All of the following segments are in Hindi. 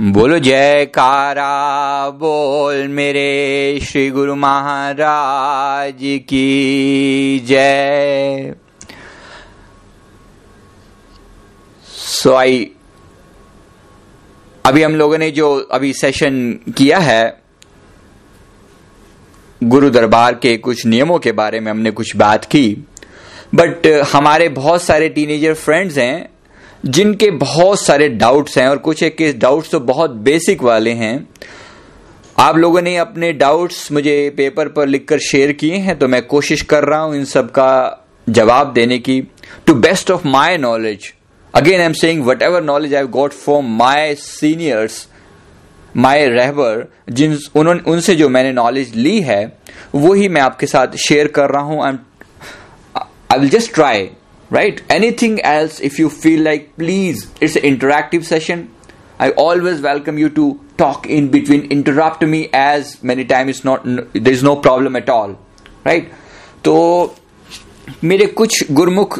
बोलो, जयकारा, बोल मेरे श्री गुरु महाराज की जय। सो आई अभी हम लोगों ने जो अभी सेशन किया है, गुरु दरबार के कुछ नियमों के बारे में हमने कुछ बात की बट हमारे बहुत सारे टीनेजर फ्रेंड्स हैं जिनके बहुत सारे डाउट्स हैं और कुछ एक के डाउट्स तो बहुत बेसिक वाले हैं। आप लोगों ने अपने डाउट्स मुझे पेपर पर लिखकर शेयर किए हैं तो मैं कोशिश कर रहा हूँ इन सब का जवाब देने की। To best of my knowledge again I am saying whatever knowledge I got from my seniors my रहबर जिन, उन्होंने, उनसे जो मैंने नॉलेज ली है वो ही मैं आपके साथ शेयर कर रहा हूँ। I will just try right anything else if you feel like please it's an interactive session i always welcome you to talk in between interrupt me as many times it's not there is no problem at all right तो मेरे कुछ गुरमुख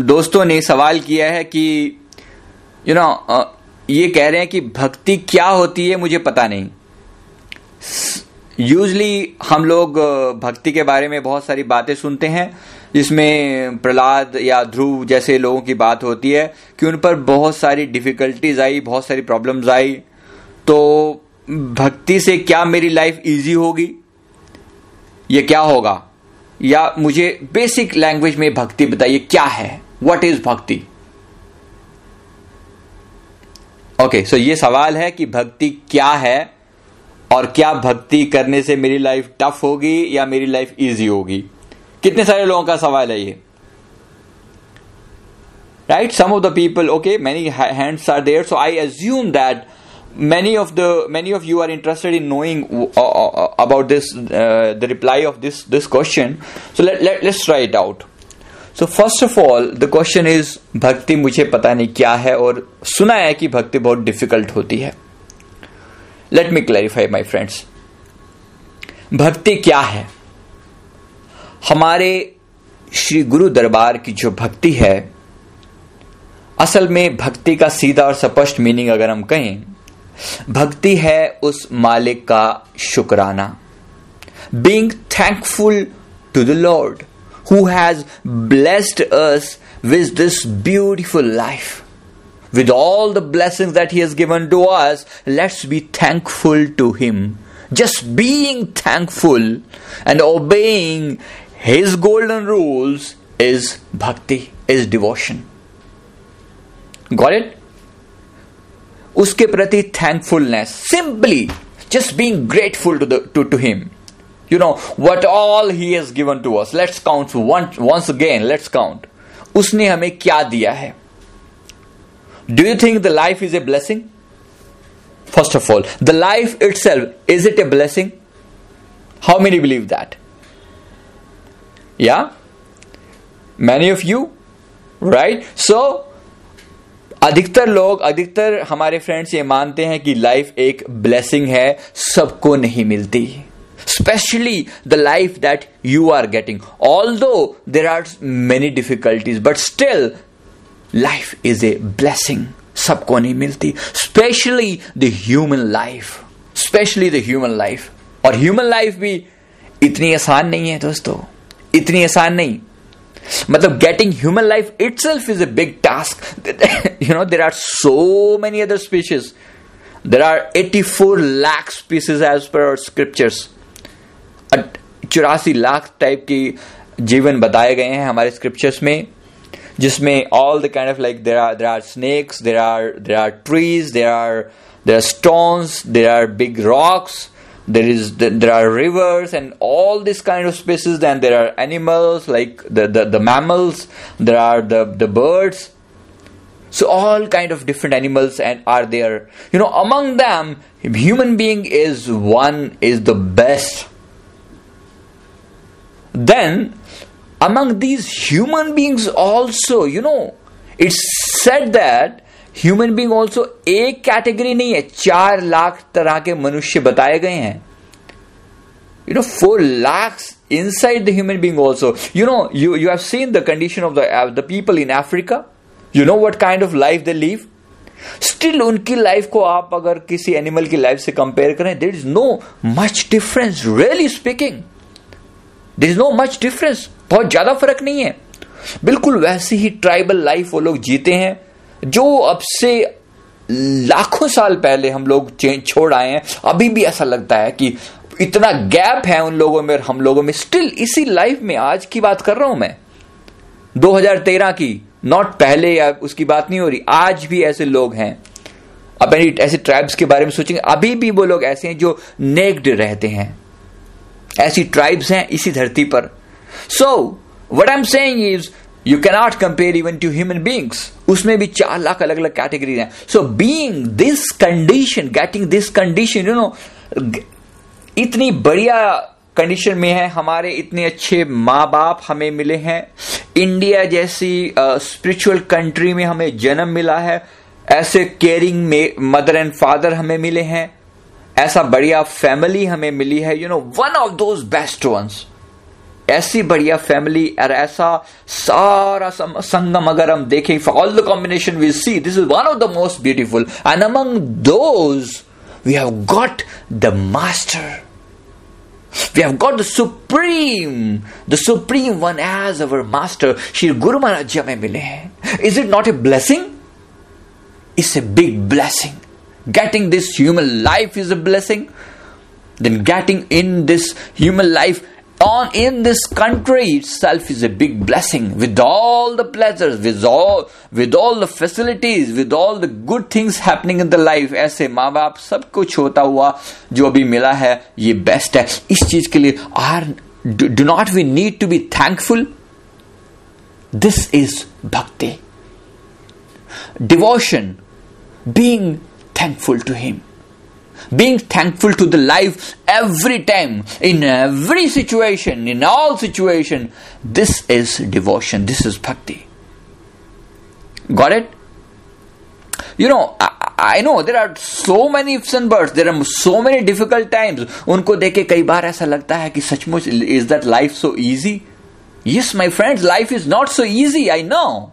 दोस्तों ने सवाल किया है कि यू you नो know, ये कह रहे हैं कि भक्ति क्या होती है मुझे पता नहीं यूजली हम लोग भक्ति के बारे में बहुत सारी बातें सुनते हैं जिसमें प्रहलाद या ध्रुव जैसे लोगों की बात होती है कि उन पर बहुत सारी डिफिकल्टीज आई, बहुत सारी प्रॉब्लम्स आई। तो भक्ति से क्या मेरी लाइफ इजी होगी? ये क्या होगा? या मुझे बेसिक लैंग्वेज में भक्ति बताइए, क्या है? What is bhakti? Okay so ये सवाल है कि भक्ति क्या है और क्या भक्ति करने से मेरी लाइफ टफ होगी या मेरी लाइफ इजी होगी? कितने सारे लोगों का सवाल है ये right some of the people okay many hands are there so I assume that many of the many of you are interested in knowing uh, uh, about this uh, the reply of this this question so let, let let's try it out so first of all the question is भक्ति मुझे पता नहीं क्या है और सुना है कि भक्ति बहुत डिफ़िकल्ट होती है let me clarify my friends bhakti क्या है हमारे श्री गुरु दरबार की जो भक्ति है, असल में भक्ति का सीधा और स्पष्ट मीनिंग अगर हम कहें, भक्ति है उस मालिक का शुक्राना। Being thankful to the lord who has blessed us with this beautiful life with all the blessings that he has given to us, let's be thankful to him. Just being thankful and obeying his golden rules is bhakti, is devotion. Got it? उसके प्रति thankfulness simply just being grateful to the to, to him you know what all he has given to us let's count once once again let's count उसने हमें क्या दिया है do you think the life is a blessing first of all the life itself is it a blessing how many believe that Yeah? Many of you? Right? So, अधिकतर लोग अधिकतर हमारे फ्रेंड्स ये मानते हैं कि लाइफ एक ब्लेसिंग है सबको नहीं मिलती। Specially the life that you are getting although there are many difficulties but still life is a blessing सबको नहीं मिलती। Specially the human life specially the human life और ह्यूमन लाइफ भी इतनी आसान नहीं है दोस्तों। इतनी आसान नहीं। मतलब getting human life itself is a big task you know there are so many other species there are eighty four lakh species as per scriptures चौरासी लाख टाइप की जीवन बताए गए हैं हमारे स्क्रिप्चर्स में, जिसमें all the kind of like there are there are snakes there are there are trees there are there are stones there are big rocks there is there are rivers and all this kind of species then there are animals like the, the, the mammals there are the, the birds. So all kind of different animals and are there. You know among them human being is one is the best. Then among these human beings also you know it's said that human being also एक कैटेगरी नहीं है चार लाख तरह के मनुष्य बताए गए हैं। You know four inside the human being also. You know you you have seen the condition of the uh, the people in africa. You know what kind of life they live. Still उनकी लाइफ को आप अगर किसी एनिमल की लाइफ से कंपेयर करें there is no much difference really speaking there is no much difference बहुत ज़्यादा फ़र्क नहीं है। बिल्कुल वैसी ही ट्राइबल लाइफ वो लोग जीते हैं। जो अब से लाखों साल पहले हम लोग छोड़ आए हैं, अभी भी ऐसा लगता है कि इतना गैप है उन लोगों में और हम लोगों में। स्टिल इसी लाइफ में आज की बात कर रहा हूँ मैं। 2013 की नॉट पहले या उसकी बात नहीं हो रही, आज भी ऐसे लोग हैं। अब ऐसे ट्राइब्स के बारे में सोचेंगे, अभी भी वो लोग ऐसे हैं जो नेक्ड रहते हैं। ऐसी ट्राइब्स हैं इसी धरती पर। So what I am saying is you cannot compare even to human beings उसमें भी चार लाख अलग अलग कैटेगरीज हैं so being this condition getting this condition you know इतनी बढ़िया कंडीशन में है हमारे इतने अच्छे माँ बाप हमें मिले हैं. इंडिया जैसी स्पिरिचुअल uh, कंट्री में हमें जन्म मिला है. ऐसे केयरिंग में मदर एंड फादर हमें मिले हैं. ऐसा बढ़िया फैमिली हमें मिली है. You know one of those best ones ऐसी बढ़िया फैमिली और ऐसा सारा संगम अगर हम देखें for all the combination we see this is one of the most beautiful and among those we have got the master We have got the supreme, the supreme one as our master, Shri Guru Maharaj हमें मिले हैं. Is it not a blessing? It's a big blessing. Getting this human life is a blessing. Then getting in this human life on in this country itself is a big blessing with all the pleasures with all with all the facilities with all the good things happening in the life ऐसे माँ बाप सब कुछ होता हुआ जो अभी मिला है ये बेस्ट है इस चीज के लिए are do not we need to be thankful this is bhakti devotion being thankful to him being thankful to the life every time, in every situation, in all situation. This is devotion. This is bhakti. Got it? You know, I, I know there are so many ifs and buts. There are so many difficult times. उनको देख के कई बार ऐसा लगता है कि सचमुच is that life so easy? Yes, my friends, life is not so easy. I know,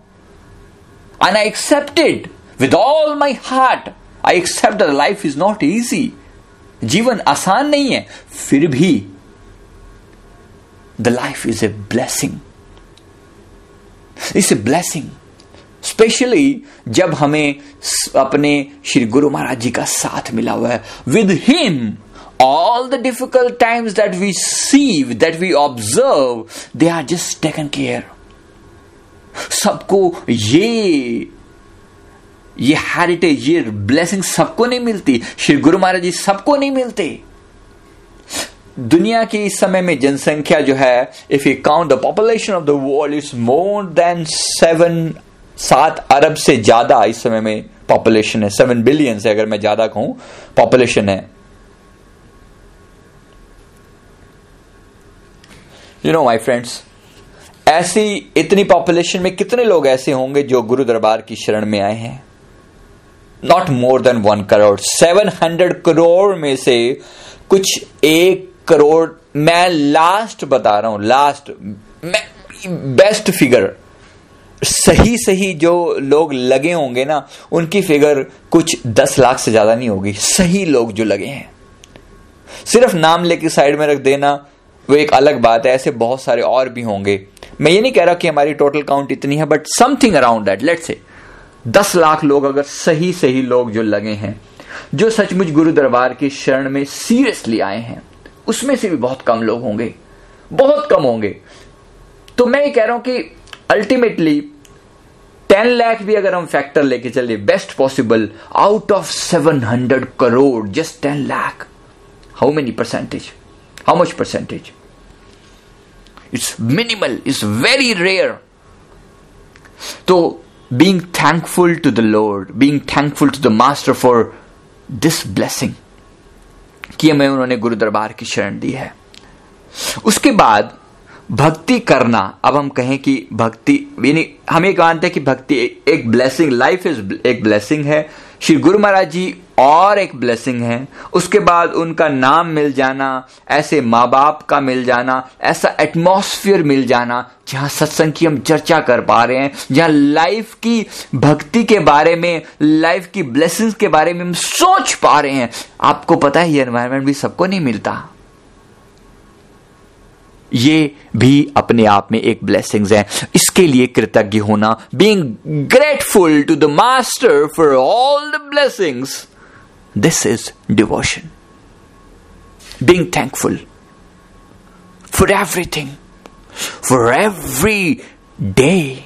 and I accept it with all my heart. I accept life is not easy जीवन आसान नहीं है, फिर भी the life is a blessing is a blessing especially जब हमें अपने श्री गुरु महाराज जी का साथ मिला हुआ है। With him all the difficult times that we see that we observe they are just taken care सबको ये ये हेरिटेज ये ब्लेसिंग सबको नहीं मिलती। श्री गुरु महाराज जी सबको नहीं मिलते। दुनिया की इस समय में जनसंख्या जो है if you count the population of the world is more than seven सात अरब से ज़्यादा इस समय में पॉपुलेशन है। सेवन बिलियन से अगर मैं ज़्यादा कहूँ पॉपुलेशन है। यू नो माई फ्रेंड्स ऐसी इतनी पॉपुलेशन में कितने लोग ऐसे होंगे जो गुरु दरबार की शरण में आए हैं? Not more than one crore seven hundred crore में से कुछ एक करोड़ मैं लास्ट बता रहा हूँ लास्ट बेस्ट फिगर सही सही जो लोग लगे होंगे ना, उनकी फिगर कुछ दस लाख से ज़्यादा नहीं होगी। सही लोग जो लगे हैं। सिर्फ़ नाम लेके साइड में रख देना, वो एक अलग बात है। ऐसे बहुत सारे और भी होंगे। मैं ये नहीं कह रहा कि हमारी टोटल काउंट इतनी है but something around that let say दस लाख लोग अगर सही सही लोग जो लगे हैं, जो सचमुच गुरु दरबार के शरण में सीरियसली आए हैं, उसमें से भी बहुत कम लोग होंगे, बहुत कम होंगे। तो मैं ये कह रहा हूँ कि अल्टीमेटली टेन लाख भी अगर हम फैक्टर लेके चले best possible out of seven hundred crore just ten lakh how many percentage how much percentage it's minimal it's very rare तो being thankful to the Lord, being thankful to the Master for this blessing कि हमें उन्होंने गुरु दरबार की शरण दी है। उसके बाद भक्ति करना अब हम कहें कि भक्ति यानी हम ये मानते हैं कि भक्ति एक ब्लेसिंग लाइफ इज़ एक ब्लेसिंग है। श्री गुरु महाराज जी और एक ब्लेसिंग है। उसके बाद उनका नाम मिल जाना, ऐसे माँ बाप का मिल जाना, ऐसा एटमॉस्फेयर मिल जाना, जहाँ सत्संग की हम चर्चा कर पा रहे हैं, जहाँ लाइफ की भक्ति के बारे में लाइफ की ब्लेसिंग्स के बारे में हम सोच पा रहे हैं। आपको पता है, ये एनवायरमेंट भी सबको नहीं मिलता। ये भी अपने आप में एक ब्लेसिंग्स है। इसके लिए कृतज्ञ होना being grateful to the master for all the blessings this is devotion being thankful for everything for every day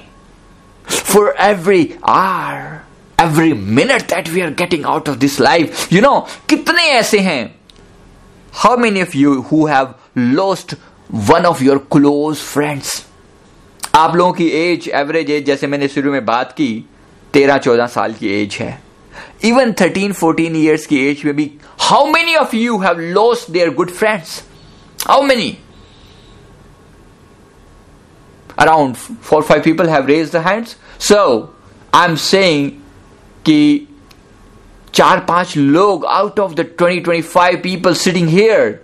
for every hour every minute that we are getting out of this life you know कितने ऐसे हैं? How many of you who have lost one of your close friends आप लोगों की एज एवरेज एज जैसे मैंने शुरू में बात की, तेरह, चौदह साल की एज है। इवन थर्टीन फोर्टीन ईयर्स की एज में भी how many of you have lost their good friends how many around four five people have raise the hands so I am saying कि चार, पाँच लोग out of the twenty twenty five people sitting here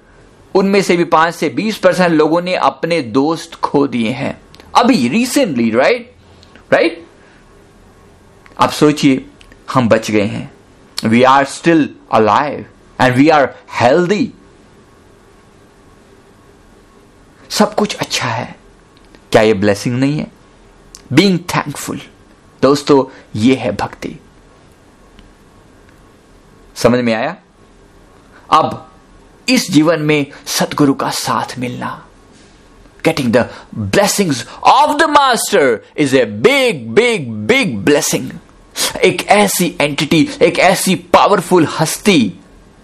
उनमें से भी पाँच से बीस परसेंट लोगों ने अपने दोस्त खो दिए हैं। अभी रिसेंटली राइट राइट आप सोचिए, हम बच गए हैं। We are still alive and we are healthy सब कुछ अच्छा है। क्या ये ब्लेसिंग नहीं है? बींग थैंकफुल दोस्तों, ये है भक्ति। समझ में आया? अब इस जीवन में सदगुरु का साथ मिलना। Getting the blessings of the master is a big big big blessing एक ऐसी एंटिटी एक ऐसी पावरफुल हस्ती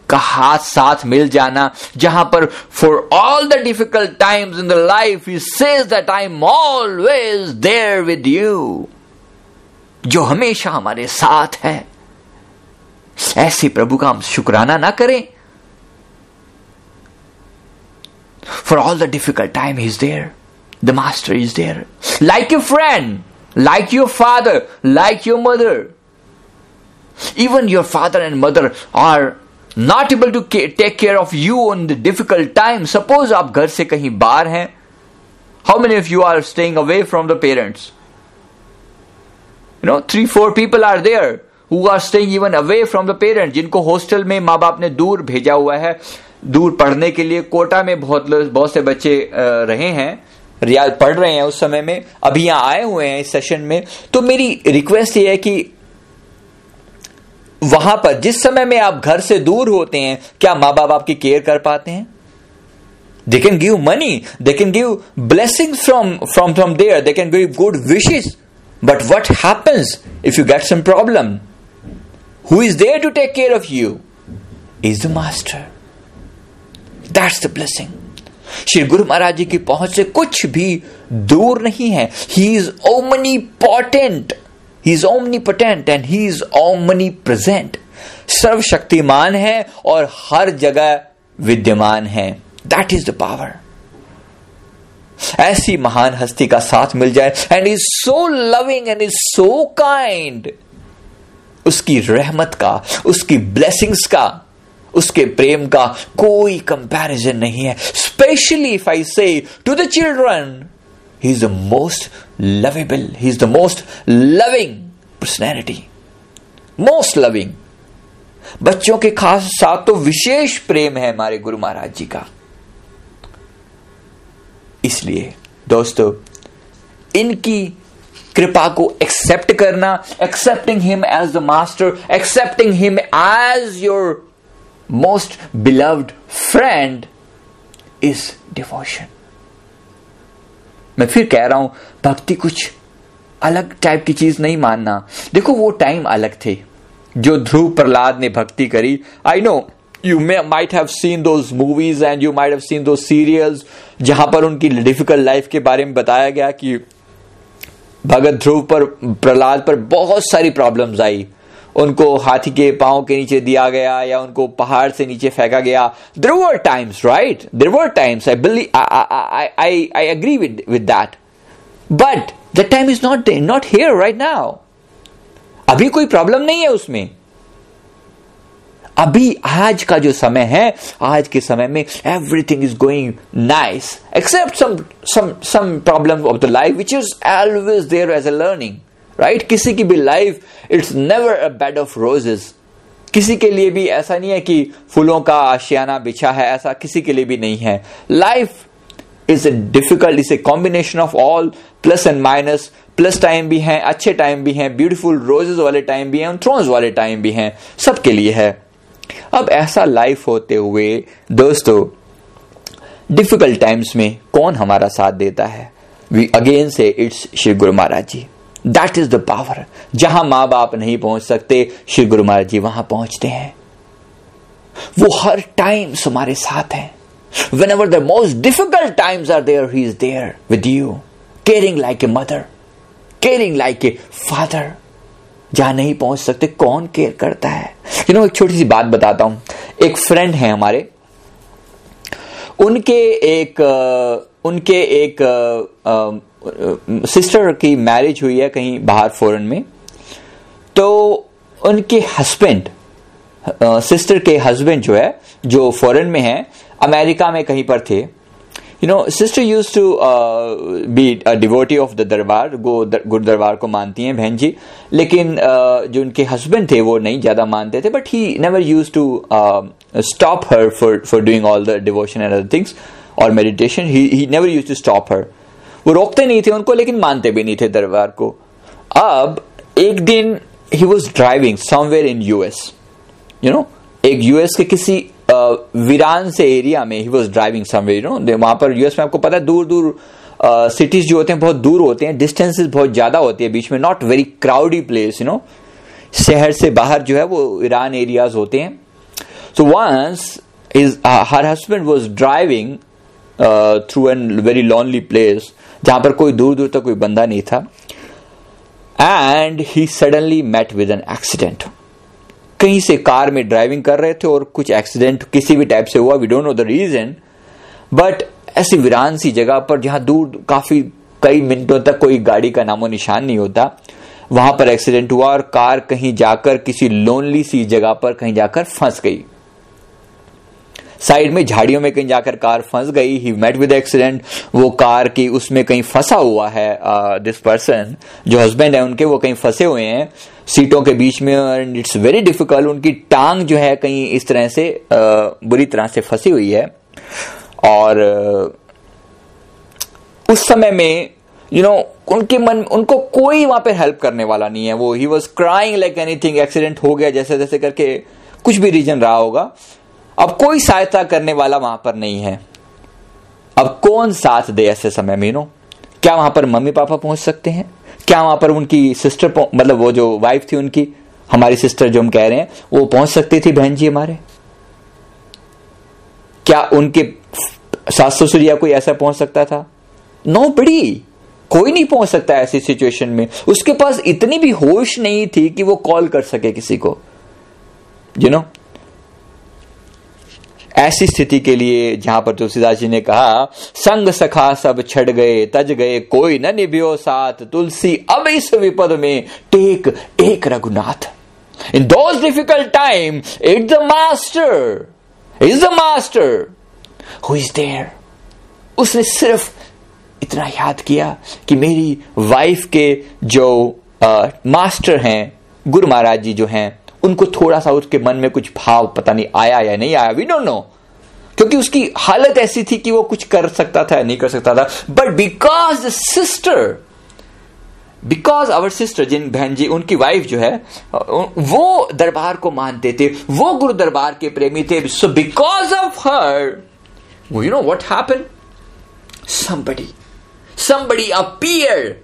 का हाथ साथ मिल जाना, जहाँ पर for all the difficult times in the life he says that I am always there with you जो हमेशा हमारे साथ है। ऐसे प्रभु का हम शुक्राना ना करें। For all the difficult time, He's there. The Master is there. Like a friend, like your father, like your mother. Even your father and mother are not able to take care of you on the difficult time. Suppose आप घर से कहीं बाहर हैं. How many of you are staying away from the parents? You know, three, four people are there who are staying even away from the parents. जिनको हॉस्टल में माँ बाप ने दूर भेजा हुआ है दूर पढ़ने के लिए कोटा में बहुत बहुत से बच्चे रहे हैं रियाज पढ़ रहे हैं उस समय में, अभी यहाँ आए हुए हैं इस सेशन में। तो मेरी रिक्वेस्ट ये है कि वहाँ पर जिस समय में आप घर से दूर होते हैं, क्या माँ बाप आपकी केयर कर पाते हैं? They can give money they can give blessing from from from there they can give good wishes but what happens if you get some problem who is there to take care of you is the master that's the blessing Shri Guru Maharaj ji की पहुँच से कुछ भी दूर नहीं है. He is omnipotent he is omnipotent and he is omnipresent सर्वशक्तिमान है और हर जगह विद्यमान है. दैट इज़ द पावर ऐसी महान हस्ती का साथ मिल जाए and is so loving and is so kind उसकी रहमत का, उसकी ब्लेसिंग्स का उसके प्रेम का कोई कंपैरिजन नहीं है। Especially if I say to the children he is the most lovable he is the most loving personality most loving बच्चों के खास साथ तो विशेष प्रेम है हमारे गुरु महाराज जी का। इसलिए दोस्तों, इनकी कृपा को एक्सेप्ट करना accepting him as the master accepting him as your most beloved friend is devotion. मैं फिर कह रहा हूँ, भक्ति कुछ अलग टाइप की चीज़ नहीं मानना। देखो, वो टाइम अलग थे, जो ध्रुव प्रहलाद ने भक्ति करी। I know you may might have seen those movies and you might have seen those serials जहाँ पर उनकी डिफ़िकल्ट लाइफ के बारे में बताया गया कि भगत ध्रुव पर, प्रहलाद पर बहुत सारी प्रॉब्लम्स आई। उनको हाथी के पाँव के नीचे दिया गया या उनको पहाड़ से नीचे फेंका गया। There were times right there were times I believe I I agree with with that but the time is not not here right now अभी कोई प्रॉब्लम नहीं है उसमें। अभी आज का जो समय है, आज के समय में everything is going nice except some some some problem of the life which is always there as a learning right किसी की भी life it's never a bed of roses किसी के लिए भी ऐसा नहीं है कि फूलों का आशियाना बिछा है, ऐसा किसी के लिए भी नहीं है। Life is a difficult is a combination of all plus and minus plus time भी हैं, अच्छे टाइम भी हैं ब्यूटीफुल रोजेस वाले टाइम भी हैं थ्रोन्स वाले टाइम भी हैं। सबके लिए है। अब ऐसा लाइफ होते हुए, दोस्तों डिफ़िकल्ट टाइम्स में कौन हमारा साथ देता है? We again say it's Shri Guru Maharaj ji. That is the power जहाँ माँ बाप नहीं पहुँच सकते श्री गुरु महाराज जी वहाँ पहुँचते हैं। वो हर टाइम हमारे साथ हैं। Whenever the most difficult times are there he is there with you caring like a mother caring like a father जहाँ नहीं पहुँच सकते कौन केयर करता है? यू you नो know, एक छोटी सी बात बताता हूँ। एक फ्रेंड है हमारे। उनके एक उनके एक सिस्टर की मैरिज हुई है कहीं बाहर फॉरेन में तो उनके हस्बैंड सिस्टर के हस्बैंड जो है जो फॉरेन में है अमेरिका में कहीं पर थे। You know sister used to be devotee of the Darbar गो गुरु दरबार को मानती हैं बहन जी लेकिन uh, जो उनके हस्बैंड थे वो नहीं ज़्यादा मानते थे but he never used to stop her for for doing all the devotion and other things और meditation he never used to stop her वो रोकते नहीं थे उनको, लेकिन मानते भी नहीं थे दरबार को। अब एक दिन he was driving somewhere in US you know एक यूएस के किसी वीरान से एरिया में he was driving somewhere you know वहाँ पर यूएस में आपको पता है दूर दूर सिटीज़ जो होते हैं बहुत दूर होते हैं डिस्टेंसेस बहुत ज़्यादा होती है बीच में not very crowdy place you know शहर से बाहर जो है वो ईरान एरियाज़ होते हैं। So once is her husband was driving through an very lonely place जहाँ पर कोई दूर दूर तक कोई बंदा नहीं था। And he suddenly met with an accident कहीं से कार में ड्राइविंग कर रहे थे और कुछ एक्सीडेंट किसी भी टाइप से हुआ we don't know the reason but ऐसी वीरान सी जगह पर जहाँ दूर काफ़ी कई मिनटों तक कोई गाड़ी का नामो निशान नहीं होता, वहाँ पर एक्सीडेंट हुआ और कार कहीं जाकर किसी लोनली सी जगह पर कहीं जाकर फंस गई। साइड में झाड़ियों में कहीं जाकर कार फंस गई ही मेट विद एक्सीडेंट वो कार की उसमें कहीं फंसा हुआ है दिस पर्सन जो हस्बैंड है उनके वो कहीं फंसे हुए हैं सीटों के बीच में एंड इट्स वेरी डिफ़िकल्ट उनकी टांग जो है कहीं इस तरह से आ, बुरी तरह से फंसी हुई है और उस समय में यू you नो know, उनके मन उनको कोई वहाँ पे हेल्प करने वाला नहीं है वो he was crying like anything accident हो गया जैसे जैसे करके कुछ भी रीजन रहा होगा अब कोई सहायता करने वाला वहाँ पर नहीं है। अब कौन साथ दे ऐसे समय में क्या वहाँ पर मम्मी पापा पहुँच सकते हैं? क्या वहाँ पर उनकी सिस्टर मतलब वो जो वाइफ थी उनकी, हमारी सिस्टर जो हम कह रहे हैं, वो पहुँच सकती थी बहन जी हमारे? क्या उनके सास ससुर या कोई ऐसा पहुँच सकता था? नो बड़ी। कोई नहीं पहुँच सकता ऐसी सिचुएशन में। उसके पास इतनी भी होश नहीं थी कि वो कॉल कर सके किसी को। यू you नो ऐसी स्थिति के लिए जहाँ पर तुलसीदास जी ने कहा संग सखा सब छड़ गए तज गए कोई न निभियो साथ। तुलसी अब इस विपद में टेक एक Raghunath. In those difficult time it the master is the master who is there उसने सिर्फ़ इतना याद किया कि मेरी वाइफ के जो आ, मास्टर हैं गुरु महाराज जी जो हैं उनको थोड़ा सा उसके मन में कुछ भाव, पता नहीं, आया या नहीं आया वी डोंट नो क्योंकि उसकी हालत ऐसी थी कि वो कुछ कर सकता था या नहीं कर सकता था। But because sister because our sister जिन बहन जी, उनकी वाइफ जो है, वो दरबार को मानते थे, वो गुरु दरबार के प्रेमी थे। So because of her you know what happen somebody somebody appeared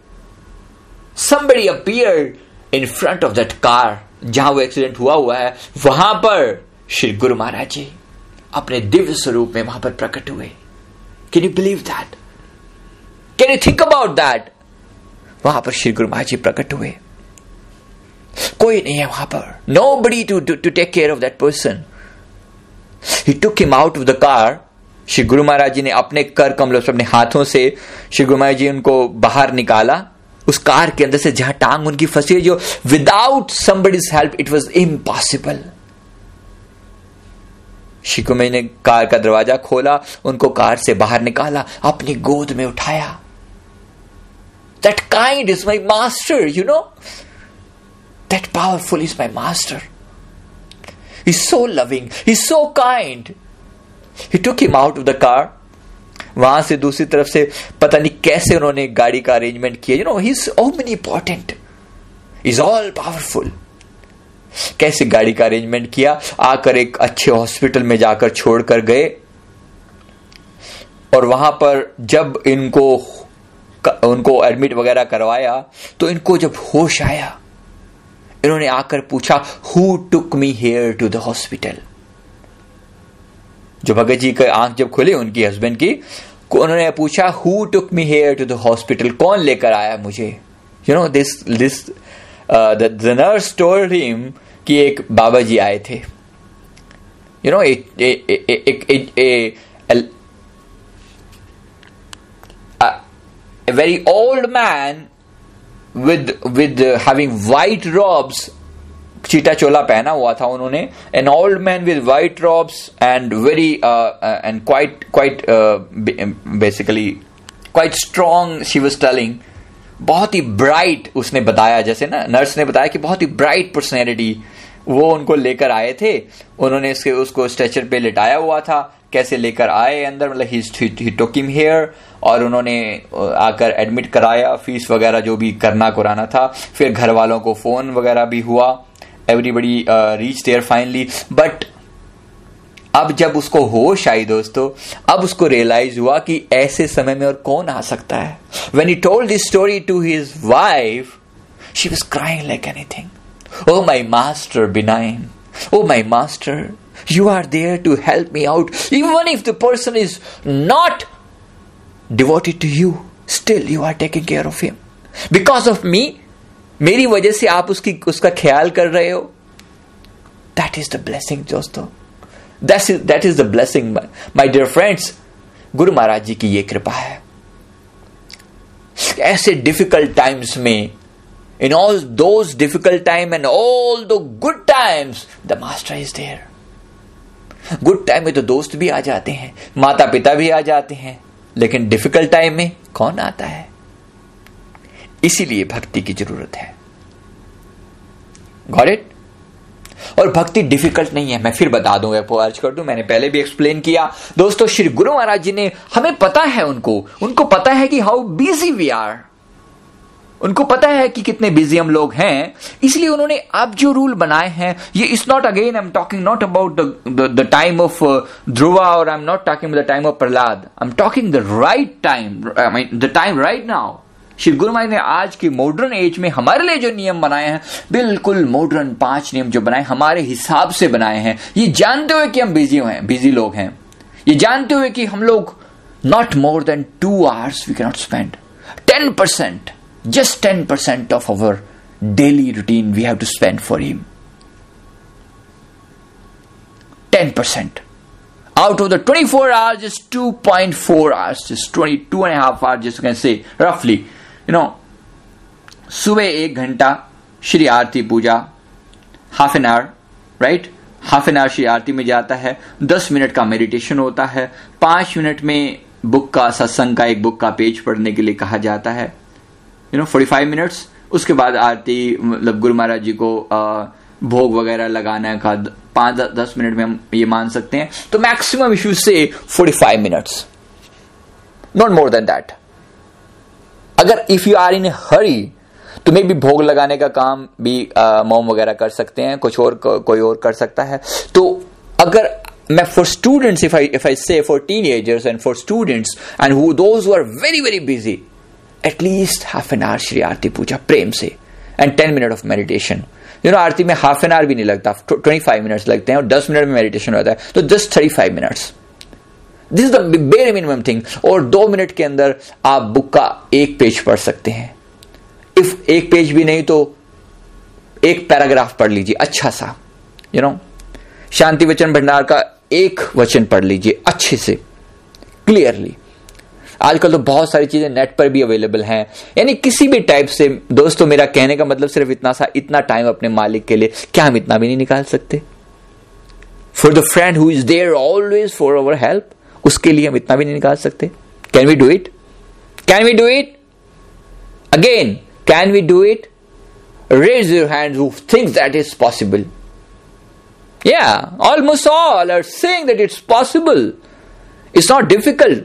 somebody appeared in front of that car. जहाँ वो एक्सीडेंट हुआ हुआ है, वहाँ पर श्री गुरु महाराज जी अपने दिव्य स्वरूप में वहाँ पर प्रकट हुए। Can you believe that can you think about that वहाँ पर श्री गुरु महाराज जी प्रकट हुए। कोई नहीं है वहाँ पर। Nobody to to take care of that person he took him out of the car Shri Guru Maharaj ji ने अपने कर कमलों अपने हाथों से श्री गुरु महाराज जी उनको बाहर निकाला। उस कार के अंदर से जहाँ टांग उनकी फंसी है जो without somebody's help it was impossible शिकुमे ने कार का दरवाज़ा खोला, उनको कार से बाहर निकाला, अपनी गोद में उठाया। That kind is my master you know that powerful is my master is so loving is so kind he took him out of the car वहाँ से दूसरी तरफ़ से पता नहीं कैसे उन्होंने गाड़ी का अरेंजमेंट किया। You know he is many important is all powerful कैसे गाड़ी का अरेंजमेंट किया? आकर एक अच्छे हॉस्पिटल में जाकर छोड़कर गए। और वहाँ पर जब इनको उनको एडमिट वगैरह करवाया तो इनको जब होश आया, इन्होंने आकर पूछा who took me here to the hospital जो भगत जी का आँख जब खुली उनकी हस्बैंड की उन्होंने पूछा who took me here to the hospital कौन लेकर आया मुझे? You know this this the nurse told him कि एक बाबा जी आए थे। You know very old man with with uh, having white robes चीटा चोला पहना हुआ था उन्होंने. An old man with white robes and very and quite quite basically quite strong she was telling बहुत ही ब्राइट उसने बताया, जैसे ना नर्स ने बताया कि बहुत ही ब्राइट पर्सनैलिटी वो उनको लेकर आए थे. उन्होंने इसके उसको स्ट्रेचर पे लिटाया हुआ था, कैसे लेकर आए अंदर मतलब ही टोक हिम हेयर और उन्होंने आकर एडमिट कराया फ़ीस वगैरह जो भी करना कराना था. फिर घर वालों को फ़ोन वगैरह भी हुआ. Everybody reach there finally but अब जब उसको होश आई दोस्तों, अब उसको रियलाइज़ हुआ कि ऐसे समय में और कौन आ सकता है। When he told this story to his wife she was crying like anything oh my master benign oh my master you are there to help me out even if the person is not devoted to you still you are taking care of him because of me मेरी वजह से आप उसकी, उसका ख्याल कर रहे हो? दैट इज़ द ब्लेसिंग दोस्तों. That is the blessing my dear friends Guru Maharaj ji की ये कृपा है। ऐसे डिफ़िकल्ट टाइम्स में in all those difficult time and all the good times the master is there good time में तो दोस्त भी आ जाते हैं माता पिता भी आ जाते हैं, लेकिन डिफ़िकल्ट टाइम में कौन आता है? इसीलिए भक्ति की ज़रूरत है। गॉट इट और भक्ति डिफ़िकल्ट नहीं है, मैं फिर बता दूँ दूँगा अर्ज़ कर दूँ, मैंने पहले भी एक्सप्लेन किया। दोस्तों, श्री गुरु महाराज जी ने, हमें पता है उनको उनको पता है कि हाउ बिज़ी वी आर उनको पता है कि कितने बिज़ी हम लोग हैं, इसलिए उन्होंने अब जो रूल बनाए हैं, ये is not again I am talking not about the time of Dhruva और I am not talking the time of Prahlad I am talking the right time I mean the time right now Shri Guru Maharaj ने आज की मॉडर्न एज में हमारे लिए जो नियम बनाए हैं, बिल्कुल मॉडर्न पाँच नियम जो बनाए, हमारे हिसाब से बनाए हैं। ये जानते हुए कि हम बिज़ी हैं बिज़ी लोग हैं। ये जानते हुए कि हम लोग not more than two hours we cannot spend ten percent just ten percent of our daily routine we have to spend for him ten percent out of the 24 hours, just 2.4 hours, just 22 and a half hours, just you can say you know सुबह एक घंटा Shri Aarti puja half an hour right half an hour Shri Aarti में जाता है दस मिनट का मेडिटेशन होता है पाँच मिनट में बुक का सत्संग का एक बुक का पेज पढ़ने के लिए कहा जाता है। You know forty five minutes उसके बाद आरती मतलब गुरु महाराज जी को आ, भोग वगैरह लगाने का पाँच दस मिनट में हम ये मान सकते हैं। तो मैक्सिमम इश्यू से forty five minutes not more than that अगर if you are in hurry तो मे भी भोग लगाने का काम भी मोम वगैरह कर सकते हैं कुछ और को, कोई और कर सकता है। तो अगर मैं for students if I if I say for teenagers and for students and who those are very very busy at least half an hour Shri Aarti puja प्रेम से and ten minute of meditation you know आरती में हाफ़ एन आवर भी नहीं लगता ट्वेंटी फाइव मिनट्स लगते हैं और दस मिनट में मेडिटेशन होता है तो just thirty five minutes this is the minimum thing और दो मिनट के अंदर आप बुक का एक पेज पढ़ सकते हैं। इफ़ एक पेज भी नहीं तो एक पैराग्राफ पढ़ लीजिए अच्छा सा। You know? शांति वचन भंडार का एक वचन पढ़ लीजिए, अच्छे से। क्लियरली आजकल तो बहुत सारी चीज़ें नेट पर भी अवेलेबल हैं। यानी किसी भी टाइप से, दोस्तों, मेरा कहने का मतलब सिर्फ़ इतना सा, इतना टाइम अपने मालिक के लिए, क्या हम इतना भी नहीं निकाल सकते? For the friend who is there always for our help उसके लिए हम इतना भी नहीं निकाल सकते can we do it can we do it again can we do it raise your hand who thinks that is possible Yeah, almost all are saying that it's possible. It's not difficult.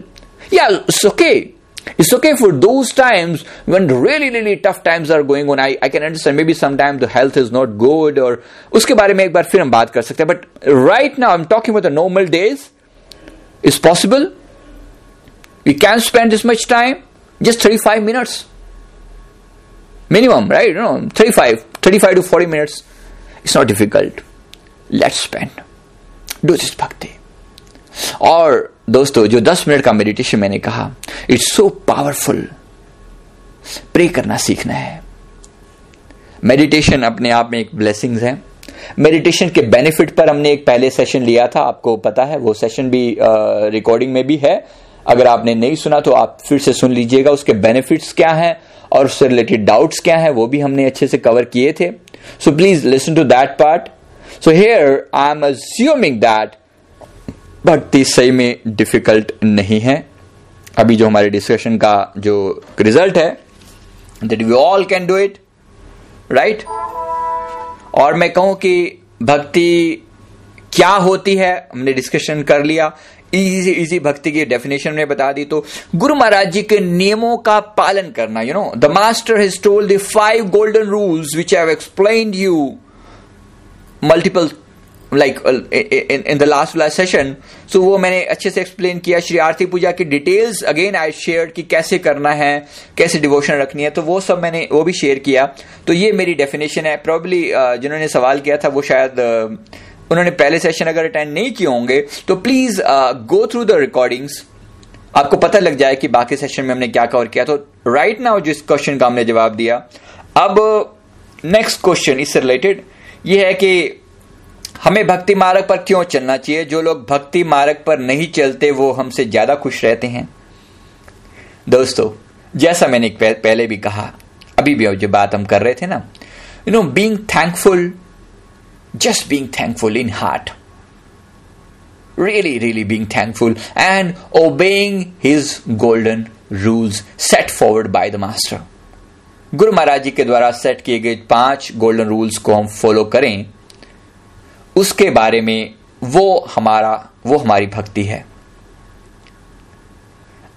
Yeah, it's okay. It's okay for those times when really, really tough times are going on. I, I can understand maybe sometimes the health is not good or उसके बारे में एक बार फिर हम बात कर सकते हैं but right now I'm talking about the normal days. It's possible. We can spend this much time, just 35 minutes. Minimum, right? You know, 35, 35 to 40 minutes. It's not difficult. Let's spend do this भक्ति और दोस्तों जो 10 मिनट का मेडिटेशन मैंने कहा इट्स सो पावरफुल प्रे करना सीखना है मेडिटेशन अपने आप में एक ब्लेसिंग्स है मेडिटेशन के बेनिफिट पर हमने एक पहले सेशन लिया था, आपको पता है, वो सेशन भी रिकॉर्डिंग में भी है। अगर आपने नहीं सुना तो आप फिर से सुन लीजिएगा, उसके बेनिफिट्स क्या हैं और उससे रिलेटेड डाउट्स क्या हैं, वो भी हमने अच्छे से कवर किए थे। So please listen to that part so here I am assuming that भक्ति सही में डिफ़िकल्ट नहीं है। अभी जो हमारे डिस्कशन का जो रिज़ल्ट है that we all can do it right और मैं कहूँ कि भक्ति क्या होती है, हमने डिस्कशन कर लिया। इजी इजी भक्ति की डेफिनेशन में बता दी तो गुरु महाराज जी के नियमों का पालन करना you know the master has told the five golden rules which have explain you multiple like in the last last session so वो मैंने अच्छे से एक्सप्लेन किया श्री आरती पूजा की डिटेल्स अगेन आई शेयर कि कैसे करना है कैसे डिवोशन रखनी है. तो वो सब मैंने वो भी शेयर किया. तो ये मेरी डेफिनेशन है. प्रॉब्ली uh, जिन्होंने सवाल किया था वो शायद uh, उन्होंने पहले सेशन अगर अटेंड नहीं किए होंगे तो please go through the recordings आपको पता लग जाए कि बाकी सेशन में हमने क्या कवर किया. तो राइट नाउ जिस क्वेश्चन का हमने जवाब दिया अब नेक्स्ट क्वेश्चन इससे रिलेटेड यह है कि हमें भक्ति मार्ग पर क्यों चलना चाहिए? जो लोग भक्ति मार्ग पर नहीं चलते, वो हमसे ज़्यादा खुश रहते हैं। दोस्तों, जैसा मैंने पहले भी कहा, अभी भी जो बात हम कर रहे थे ना you know being thankful just being thankful in heart really really being thankful and obeying his golden rules set forward by the master. गुरु महाराज जी के द्वारा सेट किए गए पाँच गोल्डन रूल्स को हम फॉलो करें। उसके बारे में वो हमारा, वो हमारी भक्ति है।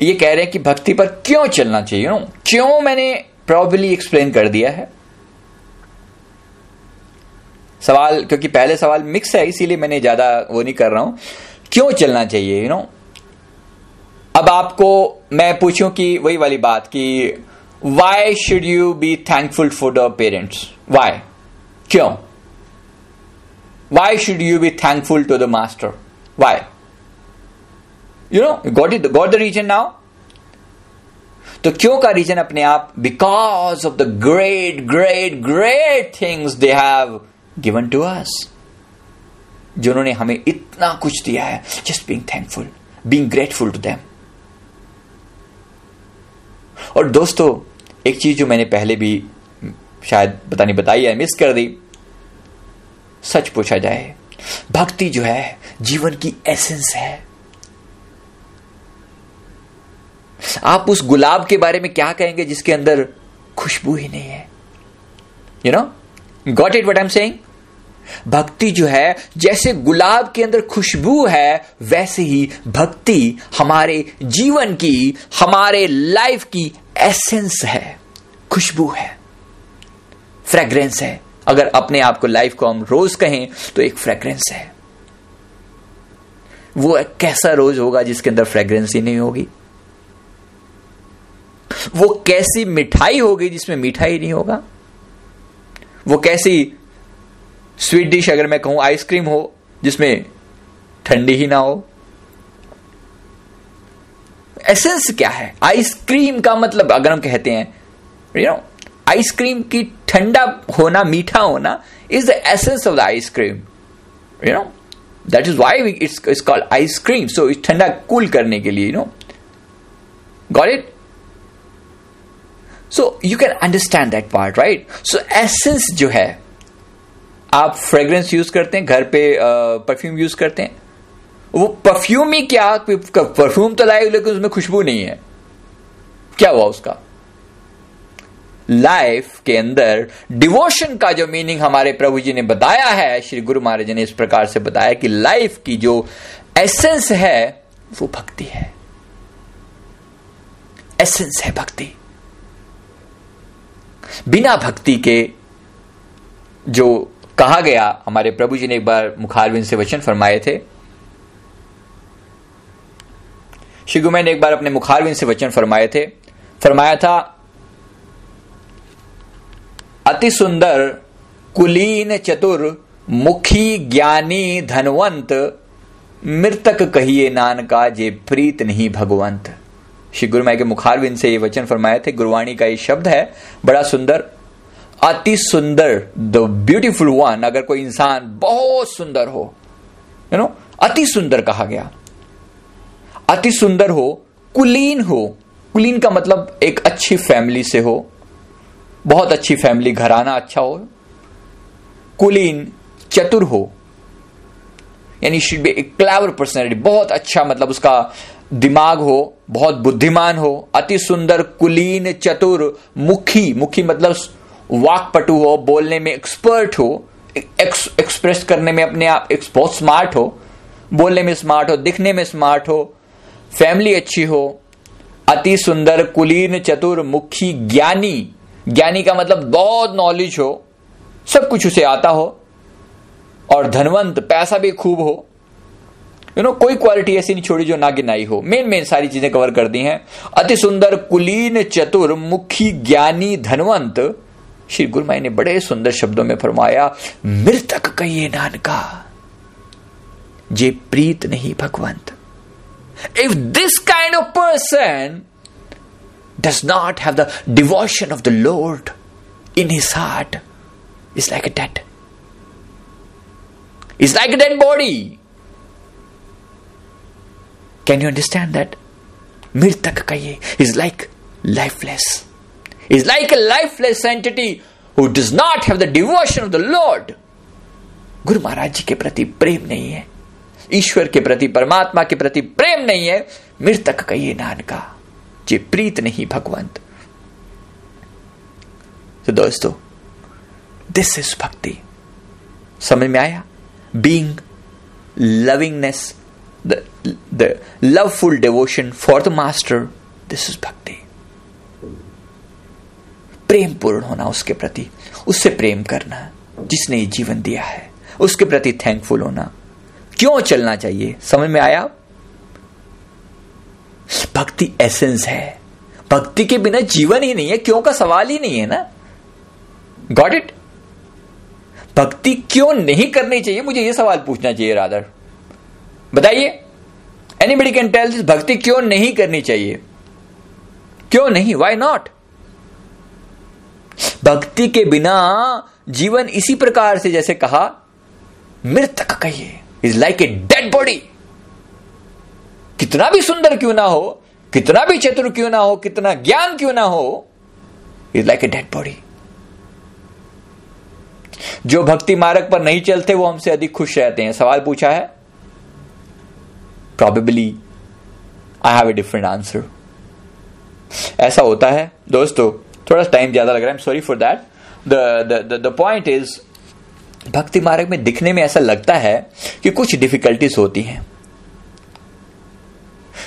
ये कह रहे हैं कि भक्ति पर क्यों चलना चाहिए? नो क्यों मैंने प्रॉबली एक्सप्लेन कर दिया है? सवाल, क्योंकि पहले सवाल मिक्स है, इसीलिए मैंने ज़्यादा वो नहीं कर रहा हूँ। क्यों चलना चाहिए? यू नो अब आपको मैं पूछूँ कि वही वाली बात कि why should you be thankful for the parents why क्यों? Why should you be thankful to the master why you know got it got the reason now तो क्यों का रीजन अपने आप? Because of the great great great things they have given to us जिन्होंने हमें इतना कुछ दिया है just being thankful being grateful to them और दोस्तों, एक चीज़ जो मैंने पहले भी शायद पता नहीं बताई या मिस कर दी सच पूछा जाए, भक्ति जो है, जीवन की एसेंस है। आप उस गुलाब के बारे में क्या कहेंगे जिसके अंदर खुशबू ही नहीं है? You know got it what am saying भक्ति जो है, जैसे गुलाब के अंदर खुशबू है, वैसे ही भक्ति हमारे जीवन की, हमारे लाइफ की एसेंस है। खुशबू है। फ्रेग्रेंस है। अगर अपने आप को लाइफ को हम रोज कहें तो एक फ्रेग्रेंस है। वो एक कैसा रोज होगा जिसके अंदर फ्रेग्रेंस ही नहीं होगी? वो कैसी मिठाई होगी जिसमें मिठाई नहीं होगा? वो कैसी स्वीट डिश अगर मैं कहूँ आइसक्रीम हो, जिसमें ठंडी ही ना हो? एसेंस क्या है? आइसक्रीम का मतलब अगर हम कहते हैं यू नो आइसक्रीम की ठंडा होना, मीठा होना is the essence of the ice cream you know that is why it's called ice cream so इस ठंडा कूल करने के लिए you know got it so you can understand that part right so essence जो है, आप फ्रेग्रेंस यूज़ करते हैं, घर पे परफ्यूम यूज़ करते हैं, वो परफ्यूम ही क्या परफ्यूम तो लाए लेकिन उसमें खुशबू नहीं है। क्या हुआ उसका? लाइफ के अंदर डिवोशन का जो मीनिंग हमारे प्रभु जी ने बताया है, श्री गुरु महाराज ने इस प्रकार से बताया कि लाइफ की जो एसेंस है, वो भक्ति है। एसेंस है भक्ति। बिना भक्ति के जो कहा गया, हमारे प्रभु जी ने एक बार मुखारविंद से वचन फरमाए थे। श्री गुमै ने एक बार अपने मुखारविंद से वचन फरमाए थे। फरमाया था अति सुंदर, कुलीन चतुर, मुखी ज्ञानी धनवंत, मृतक कहिए नान का जे प्रीत नहीं भगवंत। श्री गुरु माई के मुखारविंद से ये वचन फरमाए थे, गुरुवाणी का ये शब्द है, बड़ा सुंदर, अति सुंदर द ब्यूटीफुल वन अगर कोई इंसान बहुत सुंदर हो यू नो अति सुंदर कहा गया। अति सुंदर हो, कुलीन हो, कुलीन का मतलब एक अच्छी फैमिली से हो बहुत अच्छी फैमिली घराना अच्छा हो कुलीन चतुर हो। यानी शुड बी एक क्लेवर पर्सनैलिटी बहुत अच्छा मतलब उसका दिमाग हो बहुत बुद्धिमान हो अति सुंदर कुलीन चतुर मुखी मुखी मतलब वाकपटु हो बोलने में एक्सपर्ट हो एक्स, एक्सप्रेस करने में अपने आप बहुत स्मार्ट हो बोलने में स्मार्ट हो दिखने में स्मार्ट हो फैमिली अच्छी हो अति सुंदर कुलीन चतुर मुखी ज्ञानी ज्ञानी का मतलब बहुत नॉलेज हो, सब कुछ उसे आता हो, और धनवंत, पैसा भी खूब हो। यू नो कोई क्वालिटी ऐसी नहीं छोड़ी जो ना गिनाई हो। मेन मेन सारी चीज़ें कवर कर दी हैं। अति सुंदर, कुलीन, चतुर, मुखी, ज्ञानी, धनवंत। श्री गुरुमाई ने बड़े सुंदर शब्दों में फरमाया, मृतक कहिए नानका, जे प्रीत नहीं भगवंत। If this kind of person Does not have the devotion of the lord in his heart is like a dead is like a dead body can you understand that मृतक कहिए is like lifeless is like a lifeless entity who does not have the devotion of the Lord. गुरु महाराज जी के प्रति प्रेम नहीं है ईश्वर के प्रति परमात्मा के प्रति प्रेम नहीं है मृतक कहिए नान का जे प्रीत नहीं भगवंत। तो दोस्तों दिस इज़ भक्ति समझ में आया? Being lovingness the loveful devotion for the master this is भक्ति प्रेम पूर्ण होना उसके प्रति, उससे प्रेम करना, जिसने ये जीवन दिया है, उसके प्रति थैंकफुल होना। क्यों चलना चाहिए? समझ में आया? भक्ति एसेंस है। भक्ति के बिना जीवन ही नहीं है, क्यों का सवाल ही नहीं है ना? गॉट इट भक्ति क्यों नहीं करनी चाहिए? मुझे यह सवाल पूछना चाहिए रादर बताइए। एनीबडी कैन टेल दिस भक्ति क्यों नहीं करनी चाहिए? क्यों नहीं? वाई नॉट भक्ति के बिना जीवन इसी प्रकार से, जैसे कहा, मृतक कहिए। Is like a dead body कितना भी सुंदर क्यों ना हो, कितना भी चतुर क्यों ना हो, कितना ज्ञान क्यों ना हो is like a dead body जो भक्ति मार्ग पर नहीं चलते, वो हमसे अधिक खुश रहते हैं। सवाल पूछा है? Probably I have a different answer ऐसा होता है। दोस्तों, थोड़ा टाइम ज़्यादा लग रहा है। Sorry for that the point is भक्ति मार्ग में दिखने में ऐसा लगता है कि कुछ डिफिकल्टीज होती हैं।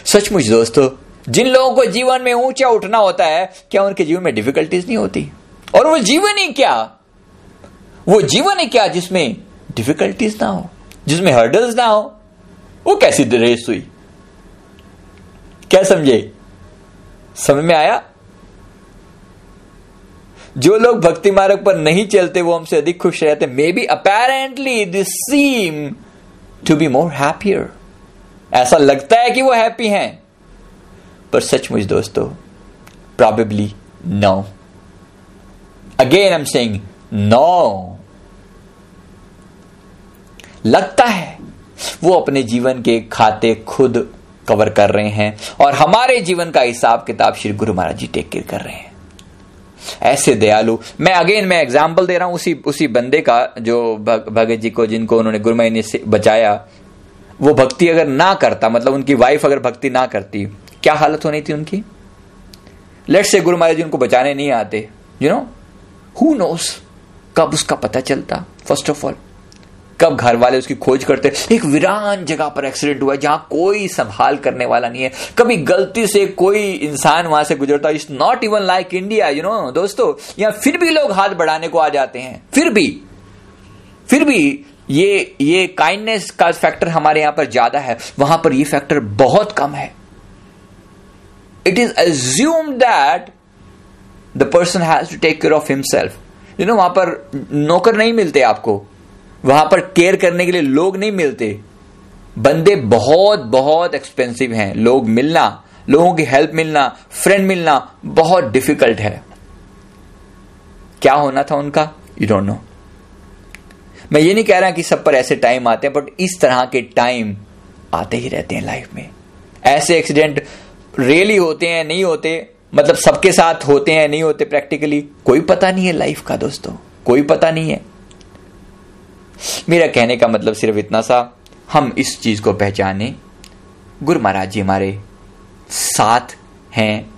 सचमुच दोस्तों, जिन लोगों को जीवन में ऊँचा उठना होता है, क्या उनके जीवन में डिफिकल्टीज नहीं होती? और वो जीवन ही क्या? वो जीवन ही क्या जिसमें डिफिकल्टीज ना हो? जिसमें हर्डल्स ना हो? वो कैसी रेस हुई? क्या समझे? समझ में आया? जो लोग भक्ति मार्ग पर नहीं चलते, वो हमसे अधिक खुश रहते। Maybe apparently this seem to be more happier ऐसा लगता है कि वो हैप्पी हैं। पर सचमुच दोस्तों probably no again I am saying no लगता है वो अपने जीवन के खाते खुद कवर कर रहे हैं और हमारे जीवन का हिसाब किताब श्री गुरु महाराज जी टेक केयर कर रहे हैं। ऐसे दयालु, मैं अगेन मैं एग्ज़ाम्पल दे रहा हूँ, उसी उसी बंदे का जो भगत जी को, जिनको उन्होंने गुरमई ने बचाया वो भक्ति अगर ना करता मतलब उनकी वाइफ अगर भक्ति ना करती, क्या हालत होनी थी उनकी? लेट से गुरु महाराज जी उनको बचाने नहीं आते यू नो हु नोस कब उसका पता चलता फ़र्स्ट ऑफ़ ऑल कब घर वाले उसकी खोज करते, एक वीरान जगह पर एक्सीडेंट हुआ, जहाँ कोई संभाल करने वाला नहीं है। कभी गलती से कोई इंसान वहाँ से गुजरता it's not even like India you know दोस्तों। यहाँ फिर भी लोग हाथ बढ़ाने को आ जाते हैं, फिर भी फिर भी ये ये काइंडनेस का फैक्टर हमारे यहाँ पर ज़्यादा है, वहाँ पर ये फैक्टर बहुत कम है। It is assume that the person has to take care of himself you know वहाँ पर नौकर नहीं मिलते आपको। वहाँ पर केयर करने के लिए लोग नहीं मिलते। बंदे बहुत बहुत एक्सपेंसिव हैं। लोग मिलना, लोगों की हेल्प मिलना फ्रेंड मिलना बहुत डिफ़िकल्ट है। क्या होना था उनका? यू डोंट नो मैं ये नहीं कह रहा कि सब पर ऐसे टाइम आते हैं बट इस तरह के टाइम आते ही रहते हैं लाइफ में। ऐसे एक्सीडेंट रियली होते हैं, नहीं होते मतलब सबके साथ होते हैं, नहीं होते प्रैक्टिकली कोई पता नहीं है लाइफ का दोस्तों, कोई पता नहीं है। मेरा कहने का मतलब सिर्फ़ इतना सा, हम इस चीज़ को पहचाने, गुरु महाराज जी हमारे साथ हैं,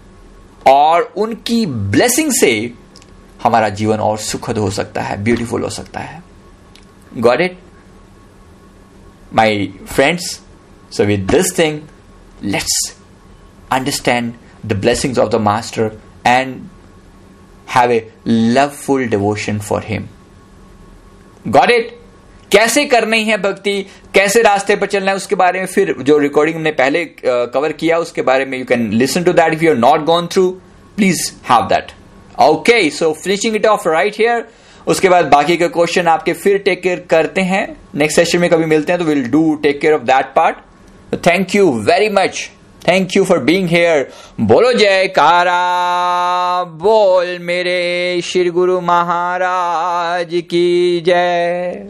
और उनकी ब्लेसिंग से हमारा जीवन और सुखद हो सकता है ब्यूटीफुल हो सकता है। Got it? My friends, so with this thing, let's understand the blessings of the Master and have a loveful devotion for Him. Got it? कैसे करनी है भक्ति कैसे रास्ते पर चलना है उसके बारे में फिर जो रिकॉर्डिंग हमने पहले कवर uh, किया उसके बारे में you can listen to that if you are not gone through please have that okay so finishing it off right here उसके बाद बाकी का क्वेश्चन आपके फिर टेक केयर करते हैं। नेक्स्ट सेशन में कभी मिलते हैं तो will do take care of that part thank you very much thank you for being here बोलो जय कारा बोल मेरे श्री गुरु महाराज की जय।